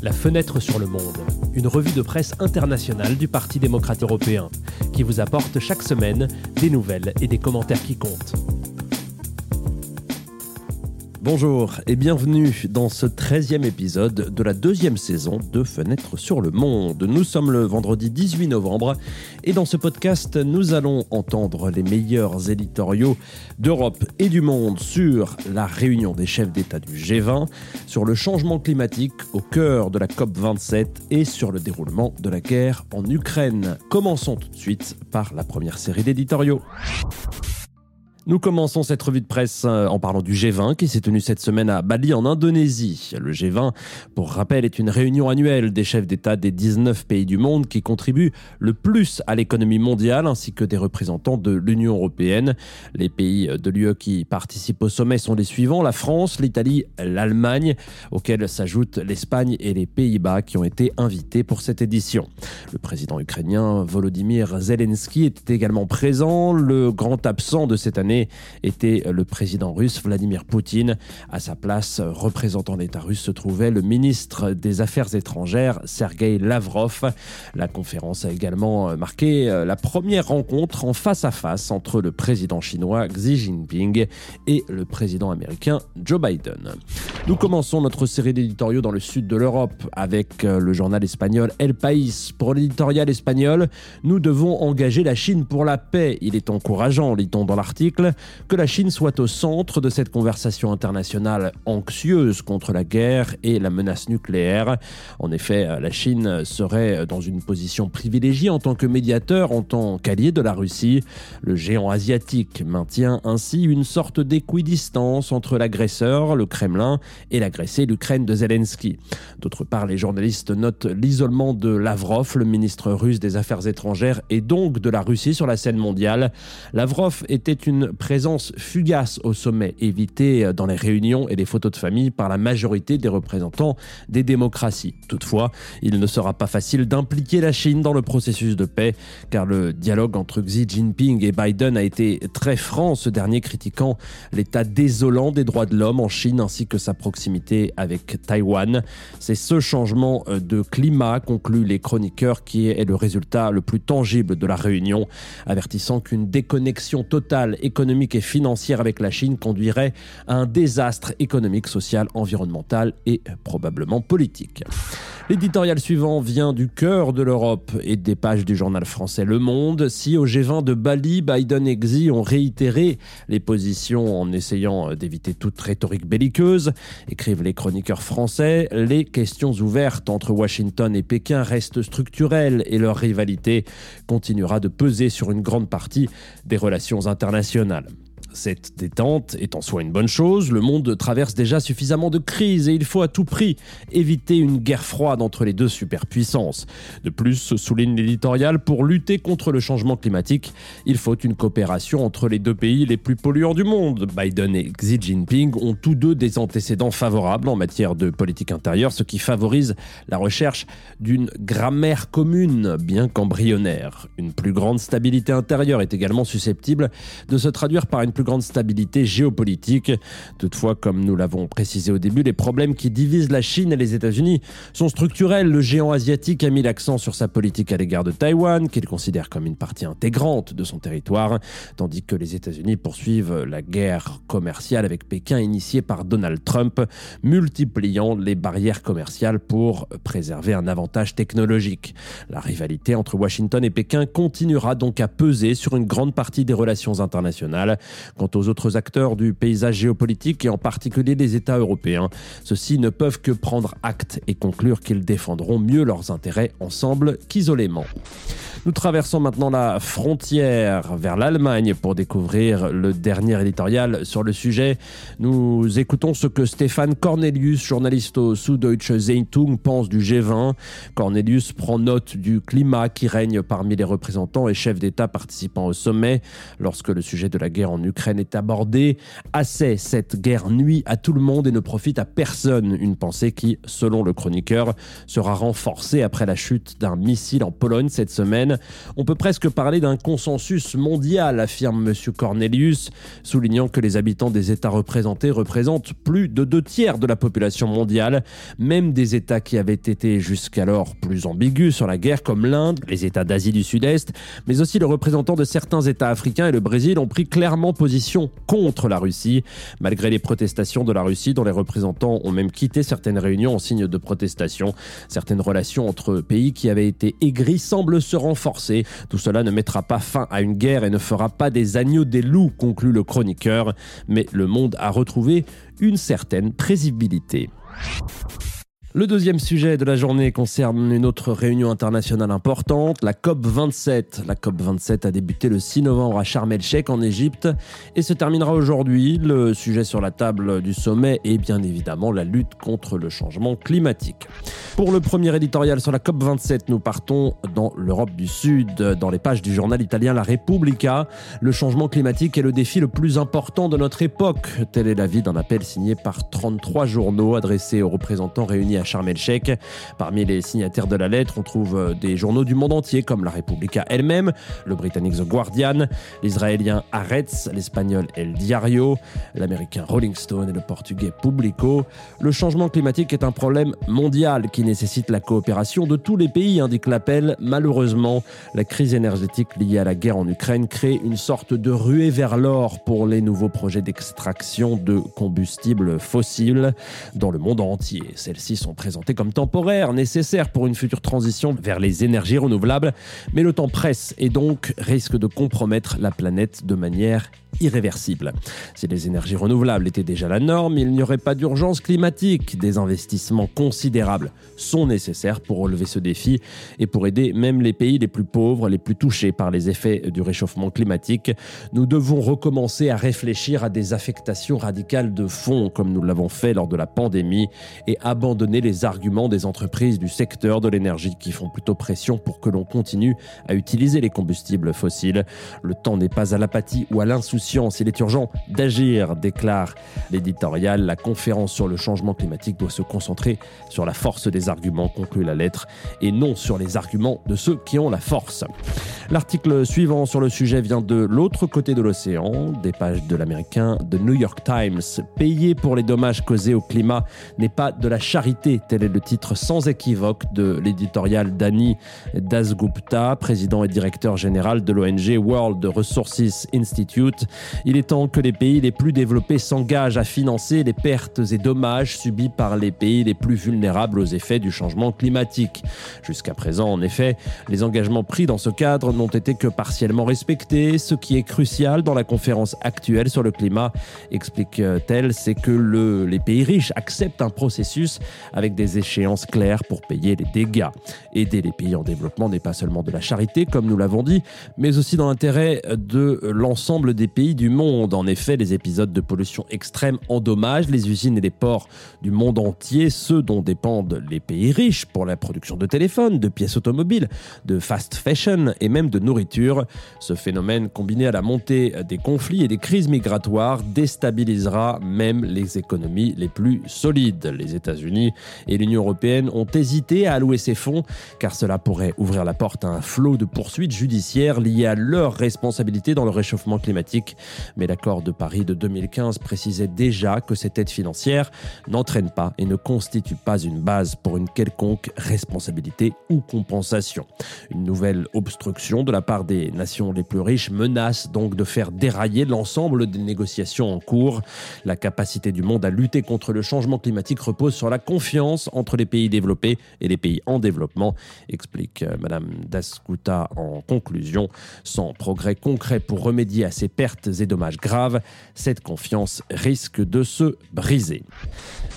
La fenêtre sur le monde, une revue de presse internationale du Parti démocrate européen, qui vous apporte chaque semaine des nouvelles et des commentaires qui comptent. Bonjour et bienvenue dans ce 13e épisode de la deuxième saison de Fenêtre sur le Monde. Nous sommes le vendredi 18 novembre et dans ce podcast, nous allons entendre les meilleurs éditoriaux d'Europe et du monde sur la réunion des chefs d'État du G20, sur le changement climatique au cœur de la COP27 et sur le déroulement de la guerre en Ukraine. Commençons tout de suite par la première série d'éditoriaux. Nous commençons cette revue de presse euh, en parlant du G20 qui s'est tenu cette semaine à Bali en Indonésie. Le G20, pour rappel, est une réunion annuelle des chefs d'État des 19 pays du monde qui contribuent le plus à l'économie mondiale ainsi que des représentants de l'Union européenne. Les pays de l'UE qui participent au sommet sont les suivants, la France, l'Italie, l'Allemagne, auxquels s'ajoutent l'Espagne et les Pays-Bas qui ont été invités pour cette édition. Le président ukrainien Volodymyr Zelensky était également présent, le grand absent de cette année était le président russe Vladimir Poutine. À sa place, représentant l'État russe, se trouvait le ministre des Affaires étrangères Sergei Lavrov. La conférence a également marqué euh, la première rencontre en face à face entre le président chinois Xi Jinping et le président américain Joe Biden. Nous commençons notre série d'éditoriaux dans le sud de l'Europe avec euh, le journal espagnol El País. Pour l'éditorial espagnol, nous devons engager la Chine pour la paix. Il est encourageant, lit-on dans l'article, que la Chine soit au centre de cette conversation internationale anxieuse contre la guerre et la menace nucléaire. En effet, la Chine serait dans une position privilégiée en tant que médiateur, en tant qu'allié de la Russie. Le géant asiatique maintient ainsi une sorte d'équidistance entre l'agresseur, le Kremlin, et l'agressé, l'Ukraine de Zelensky. D'autre part, les journalistes notent l'isolement de Lavrov, le ministre russe des Affaires étrangères, et donc de la Russie sur la scène mondiale. Lavrov était une présence fugace au sommet, évitée dans les réunions et les photos de famille par la majorité des représentants des démocraties. Toutefois, il ne sera pas facile d'impliquer la Chine dans le processus de paix, car le dialogue entre Xi Jinping et Biden a été très franc, ce dernier critiquant l'état désolant des droits de l'homme en Chine ainsi que sa proximité avec Taïwan. C'est ce changement de climat, concluent les chroniqueurs, qui est le résultat le plus tangible de la réunion, avertissant qu'une déconnexion totale économique économique et financière avec la Chine conduirait à un désastre économique, social, environnemental et probablement politique. L'éditorial suivant vient du cœur de l'Europe et des pages du journal français Le Monde. Si au G20 de Bali, Biden et Xi ont réitéré les positions en essayant d'éviter toute rhétorique belliqueuse, écrivent les chroniqueurs français, les questions ouvertes entre Washington et Pékin restent structurelles et leur rivalité continuera de peser sur une grande partie des relations internationales. önerelim. Cette détente est en soi une bonne chose, le monde traverse déjà suffisamment de crises et il faut à tout prix éviter une guerre froide entre les deux superpuissances. De plus, souligne l'éditorial, pour lutter contre le changement climatique, il faut une coopération entre les deux pays les plus polluants du monde. Biden et Xi Jinping ont tous deux des antécédents favorables en matière de politique intérieure, ce qui favorise la recherche d'une grammaire commune, bien qu'embryonnaire. Une plus grande stabilité intérieure est également susceptible de se traduire par une plus grande stabilité géopolitique. Toutefois, comme nous l'avons précisé au début, les problèmes qui divisent la Chine et les États-Unis sont structurels. Le géant asiatique a mis l'accent sur sa politique à l'égard de Taïwan, qu'il considère comme une partie intégrante de son territoire, tandis que les États-Unis poursuivent la guerre commerciale avec Pékin initiée par Donald Trump, multipliant les barrières commerciales pour préserver un avantage technologique. La rivalité entre Washington et Pékin continuera donc à peser sur une grande partie des relations internationales. Quant aux autres acteurs du paysage géopolitique et en particulier les États européens, ceux-ci ne peuvent que prendre acte et conclure qu'ils défendront mieux leurs intérêts ensemble qu'isolément. Nous traversons maintenant la frontière vers l'Allemagne pour découvrir le dernier éditorial sur le sujet. Nous écoutons ce que Stéphane Cornelius, journaliste au Süddeutsche Zeitung, pense du G20. Cornelius prend note du climat qui règne parmi les représentants et chefs d'État participant au sommet. Lorsque le sujet de la guerre en Ukraine est abordé, assez cette guerre nuit à tout le monde et ne profite à personne. Une pensée qui, selon le chroniqueur, sera renforcée après la chute d'un missile en Pologne cette semaine. On peut presque parler d'un consensus mondial, affirme M. Cornelius, soulignant que les habitants des États représentés représentent plus de deux tiers de la population mondiale, même des États qui avaient été jusqu'alors plus ambigus sur la guerre, comme l'Inde, les États d'Asie du Sud-Est, mais aussi le représentant de certains États africains et le Brésil ont pris clairement position contre la Russie, malgré les protestations de la Russie dont les représentants ont même quitté certaines réunions en signe de protestation. Certaines relations entre pays qui avaient été aigris semblent se renforcer. Tout cela ne mettra pas fin à une guerre et ne fera pas des agneaux des loups, conclut le chroniqueur, mais le monde a retrouvé une certaine prévisibilité. Le deuxième sujet de la journée concerne une autre réunion internationale importante, la COP27. La COP27 a débuté le 6 novembre à Sharm el-Sheikh en Égypte et se terminera aujourd'hui. Le sujet sur la table du sommet est bien évidemment la lutte contre le changement climatique. Pour le premier éditorial sur la COP27, nous partons dans l'Europe du Sud, dans les pages du journal italien La Repubblica. Le changement climatique est le défi le plus important de notre époque. Tel est l'avis d'un appel signé par 33 journaux adressés aux représentants réunis à Sharm el-Sheikh. Parmi les signataires de la lettre, on trouve euh, des journaux du monde entier comme la Repubblica elle-même, le britannique The Guardian, l'israélien Haaretz, l'espagnol El Diario, l'américain Rolling Stone et le portugais Publico. Le changement climatique est un problème mondial qui nécessite la coopération de tous les pays, indique l'appel. Malheureusement, la crise énergétique liée à la guerre en Ukraine crée une sorte de ruée vers l'or pour les nouveaux projets d'extraction de combustibles fossiles dans le monde entier. Celles-ci sont présentées comme temporaires, nécessaires pour une future transition vers les énergies renouvelables, mais le temps presse et donc risque de compromettre la planète de manière irréversible. Si les énergies renouvelables étaient déjà la norme, il n'y aurait pas d'urgence climatique. Des investissements considérables sont nécessaires pour relever ce défi et pour aider même les pays les plus pauvres, les plus touchés par les effets du réchauffement climatique. Nous devons recommencer à réfléchir à des affectations radicales de fond, comme nous l'avons fait lors de la pandémie, et abandonner les arguments des entreprises du secteur de l'énergie qui font plutôt pression pour que l'on continue à utiliser les combustibles fossiles. Le temps n'est pas à l'apathie ou à l'insouciance il est urgent d'agir, déclare l'éditorial. La conférence sur le changement climatique doit se concentrer sur la force des arguments, conclut la lettre, et non sur les arguments de ceux qui ont la force. L'article suivant sur le sujet vient de l'autre côté de l'océan, des pages de l'américain The New York Times. Payer pour les dommages causés au climat n'est pas de la charité, tel est le titre sans équivoque de l'éditorial Dani Dasgupta, président et directeur général de l'ONG World Resources Institute. Il est temps que les pays les plus développés s'engagent à financer les pertes et dommages subis par les pays les plus vulnérables aux effets du changement climatique. Jusqu'à présent, en effet, les engagements pris dans ce cadre n'ont été que partiellement respectés. Ce qui est crucial dans la conférence actuelle sur le climat, explique-t-elle, c'est que le, les pays riches acceptent un processus avec des échéances claires pour payer les dégâts. Aider les pays en développement n'est pas seulement de la charité, comme nous l'avons dit, mais aussi dans l'intérêt de l'ensemble des pays du monde. En effet, les épisodes de pollution extrême endommagent les usines et les ports du monde entier, ceux dont dépendent les pays riches pour la production de téléphones, de pièces automobiles, de fast fashion et même de nourriture. Ce phénomène, combiné à la montée des conflits et des crises migratoires, déstabilisera même les économies les plus solides. Les États-Unis et l'Union européenne ont hésité à allouer ces fonds car cela pourrait ouvrir la porte à un flot de poursuites judiciaires liées à leur responsabilité dans le réchauffement climatique mais l'accord de Paris de 2015 précisait déjà que cette aide financière n'entraîne pas et ne constitue pas une base pour une quelconque responsabilité ou compensation. Une nouvelle obstruction de la part des nations les plus riches menace donc de faire dérailler l'ensemble des négociations en cours. La capacité du monde à lutter contre le changement climatique repose sur la confiance entre les pays développés et les pays en développement, explique euh, Madame Daskuta en conclusion. Sans progrès concret pour remédier à ces pertes et dommages graves, cette confiance risque de se briser.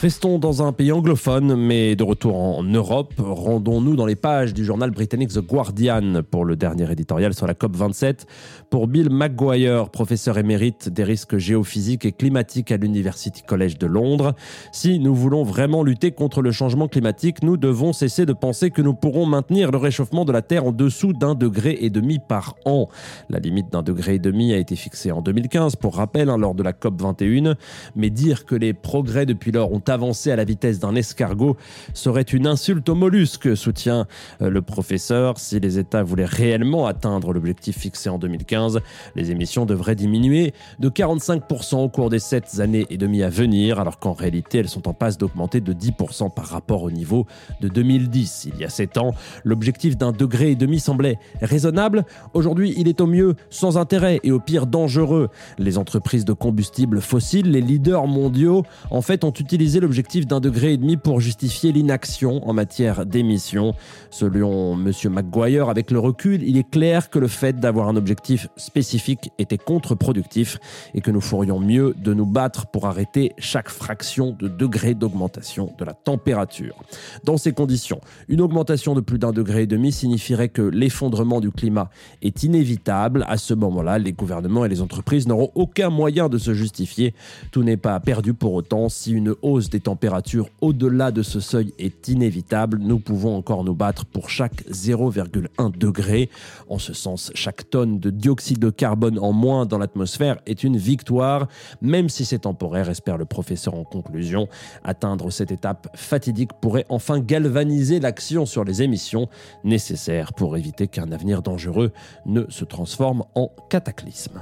Restons dans un pays anglophone, mais de retour en Europe. Rendons-nous dans les pages du journal britannique The Guardian pour le dernier éditorial sur la COP27. Pour Bill McGuire, professeur émérite des risques géophysiques et climatiques à l'University College de Londres, si nous voulons vraiment lutter contre contre le changement climatique, nous devons cesser de penser que nous pourrons maintenir le réchauffement de la Terre en dessous d'un degré et demi par an. La limite d'un degré et demi a été fixée en 2015, pour rappel, hein, lors de la COP 21. Mais dire que les progrès depuis lors ont avancé à la vitesse d'un escargot serait une insulte aux mollusques, soutient euh, le professeur. Si les États voulaient réellement atteindre l'objectif fixé en 2015, les émissions devraient diminuer de 45% au cours des sept années et demie à venir, alors qu'en réalité elles sont en passe d'augmenter de 10% par rapport au niveau de 2010. Il y a sept ans, l'objectif d'un degré et demi semblait raisonnable. Aujourd'hui, il est au mieux sans intérêt et au pire dangereux. Les entreprises de combustibles fossiles, les leaders mondiaux, en fait, ont utilisé l'objectif d'un degré et demi pour justifier l'inaction en matière d'émissions. Selon M. McGuire, avec le recul, il est clair que le fait d'avoir un objectif spécifique était contre-productif et que nous ferions mieux de nous battre pour arrêter chaque fraction de degré d'augmentation de la température. Dans ces conditions, une augmentation de plus d'un degré et demi signifierait que l'effondrement du climat est inévitable. À ce moment-là, les gouvernements et les entreprises n'auront aucun moyen de se justifier. Tout n'est pas perdu pour autant. Si une hausse des températures au-delà de ce seuil est inévitable, nous pouvons encore nous battre pour chaque 0,1 degré. En ce sens, chaque tonne de dioxyde de carbone en moins dans l'atmosphère est une victoire, même si c'est temporaire, espère le professeur en conclusion. Atteindre cette étape fatidique pourrait enfin galvaniser l'action sur les émissions nécessaires pour éviter qu'un avenir dangereux ne se transforme en cataclysme.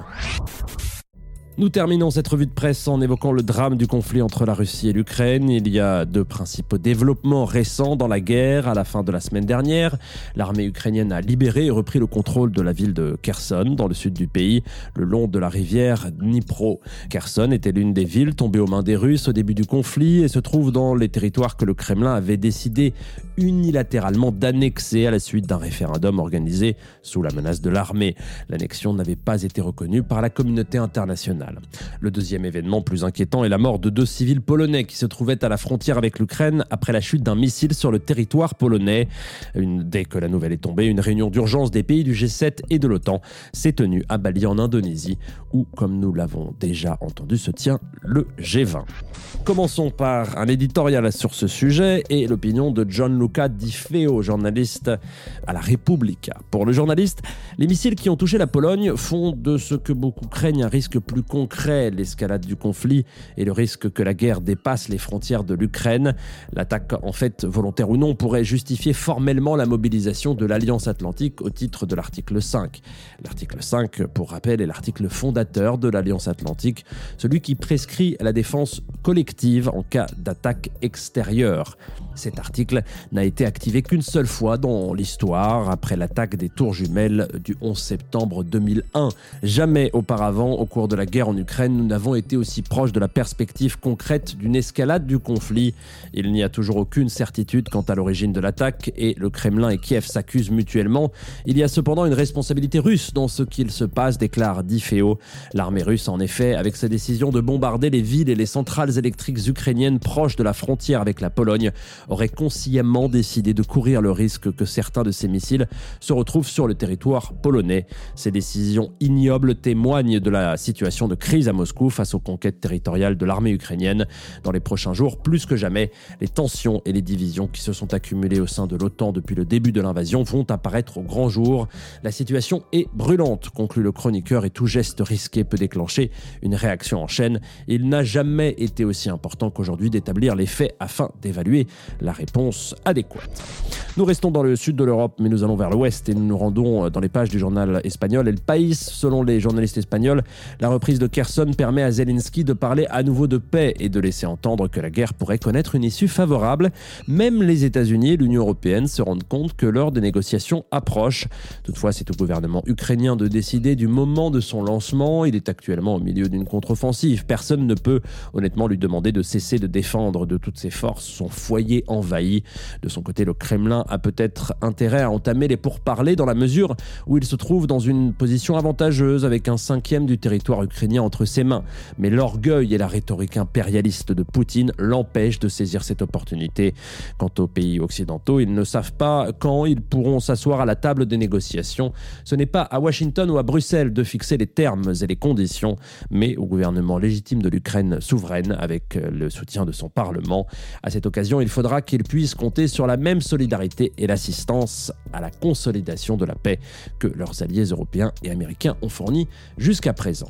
Nous terminons cette revue de presse en évoquant le drame du conflit entre la Russie et l'Ukraine. Il y a deux principaux développements récents dans la guerre. À la fin de la semaine dernière, l'armée ukrainienne a libéré et repris le contrôle de la ville de Kherson, dans le sud du pays, le long de la rivière Dnipro. Kherson était l'une des villes tombées aux mains des Russes au début du conflit et se trouve dans les territoires que le Kremlin avait décidé unilatéralement d'annexer à la suite d'un référendum organisé sous la menace de l'armée. L'annexion n'avait pas été reconnue par la communauté internationale. Le deuxième événement plus inquiétant est la mort de deux civils polonais qui se trouvaient à la frontière avec l'Ukraine après la chute d'un missile sur le territoire polonais. dès que la nouvelle est tombée, une réunion d'urgence des pays du G7 et de l'OTAN s'est tenue à Bali en Indonésie, où, comme nous l'avons déjà entendu, se tient le G20. Commençons par un éditorial sur ce sujet et l'opinion de John Luca Di Feo, journaliste à la Repubblica. Pour le journaliste, les missiles qui ont touché la Pologne font de ce que beaucoup craignent un risque plus concret, l'escalade du conflit et le risque que la guerre dépasse les frontières de l'Ukraine. L'attaque, en fait, volontaire ou non, pourrait justifier formellement la mobilisation de l'Alliance Atlantique au titre de l'article 5. L'article 5, pour rappel, est l'article fondateur de l'Alliance Atlantique, celui qui prescrit la défense collective en cas d'attaque extérieure. Cet article n'a été activé qu'une seule fois dans l'histoire, après l'attaque des tours jumelles du 11 septembre 2001. Jamais auparavant, au cours de la guerre en Ukraine, nous n'avons été aussi proches de la perspective concrète d'une escalade du conflit. Il n'y a toujours aucune certitude quant à l'origine de l'attaque et le Kremlin et Kiev s'accusent mutuellement. Il y a cependant une responsabilité russe dans ce qu'il se passe, déclare Difeo. L'armée russe, en effet, avec sa décision de bombarder les villes et les centrales électriques ukrainiennes proches de la frontière avec la Pologne, aurait consciemment décidé de courir le risque que certains de ces missiles se retrouvent sur le territoire polonais. Ces décisions ignobles témoignent de la situation de crise à Moscou face aux conquêtes territoriales de l'armée ukrainienne. Dans les prochains jours, plus que jamais, les tensions et les divisions qui se sont accumulées au sein de l'OTAN depuis le début de l'invasion vont apparaître au grand jour. La situation est brûlante, conclut le chroniqueur, et tout geste risqué peut déclencher une réaction en chaîne. Il n'a jamais été aussi important qu'aujourd'hui d'établir les faits afin d'évaluer la réponse adéquate. Nous restons dans le sud de l'Europe, mais nous allons vers l'ouest et nous nous rendons euh, dans les pages du journal espagnol El País. Selon les journalistes espagnols, la reprise de Kherson permet à Zelensky de parler à nouveau de paix et de laisser entendre que la guerre pourrait connaître une issue favorable. Même les États-Unis et l'Union européenne se rendent compte que l'heure des négociations approche. Toutefois, c'est au gouvernement ukrainien de décider du moment de son lancement. Il est actuellement au milieu d'une contre-offensive. Personne ne peut honnêtement lui demander de cesser de défendre de toutes ses forces son foyer envahi. De son côté, le Kremlin a peut-être intérêt à entamer les pourparlers dans la mesure où il se trouve dans une position avantageuse avec un cinquième du territoire ukrainien entre ses mains. Mais l'orgueil et la rhétorique impérialiste de Poutine l'empêchent de saisir cette opportunité. Quant aux pays occidentaux, ils ne savent pas quand ils pourront s'asseoir à la table des négociations. Ce n'est pas à Washington ou à Bruxelles de fixer les termes et les conditions, mais au gouvernement légitime de l'Ukraine souveraine avec le soutien de son Parlement. À cette occasion, il faudra qu'ils puissent compter sur la même solidarité et l'assistance à la consolidation de la paix que leurs alliés européens et américains ont fourni jusqu'à présent.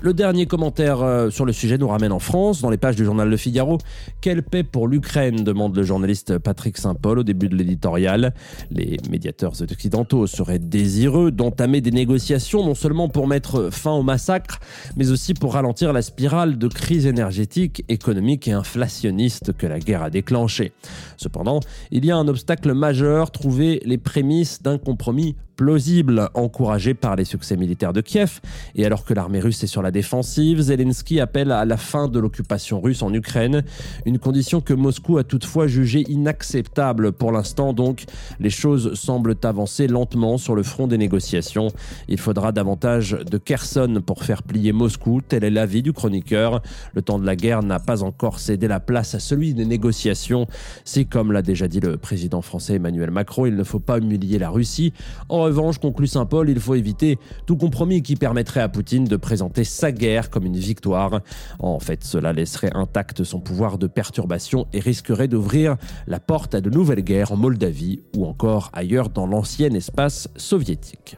Le dernier commentaire euh, sur le sujet nous ramène en France, dans les pages du journal Le Figaro. Quelle paix pour l'Ukraine demande le journaliste Patrick Saint-Paul au début de l'éditorial. Les médiateurs occidentaux seraient désireux d'entamer des négociations non seulement pour mettre fin au massacre, mais aussi pour ralentir la spirale de crise énergétique, économique et inflationniste que la guerre a déclenchée. Cependant, il y a un obstacle majeur, trouver les prémices d'un compromis plausible, encouragé par les succès militaires de Kiev. Et alors que l'armée russe est sur la défensive, Zelensky appelle à la fin de l'occupation russe en Ukraine, une condition que Moscou a toutefois jugée inacceptable. Pour l'instant, donc, les choses semblent avancer lentement sur le front des négociations. Il faudra davantage de Kherson pour faire plier Moscou, tel est l'avis du chroniqueur. Le temps de la guerre n'a pas encore cédé la place à celui des négociations. Si, comme l'a déjà dit le président français Emmanuel Macron, il ne faut pas humilier la Russie. Revanche, conclut Saint-Paul, il faut éviter tout compromis qui permettrait à Poutine de présenter sa guerre comme une victoire. En fait, cela laisserait intact son pouvoir de perturbation et risquerait d'ouvrir la porte à de nouvelles guerres en Moldavie ou encore ailleurs dans l'ancien espace soviétique.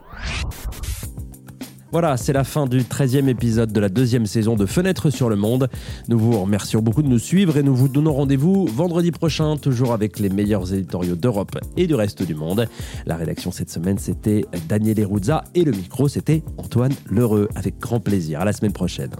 Voilà, c'est la fin du 13e épisode de la deuxième saison de Fenêtre sur le Monde. Nous vous remercions beaucoup de nous suivre et nous vous donnons rendez-vous vendredi prochain, toujours avec les meilleurs éditoriaux d'Europe et du reste du monde. La rédaction cette semaine, c'était Daniel Eruzza et le micro, c'était Antoine Lheureux, avec grand plaisir. À la semaine prochaine.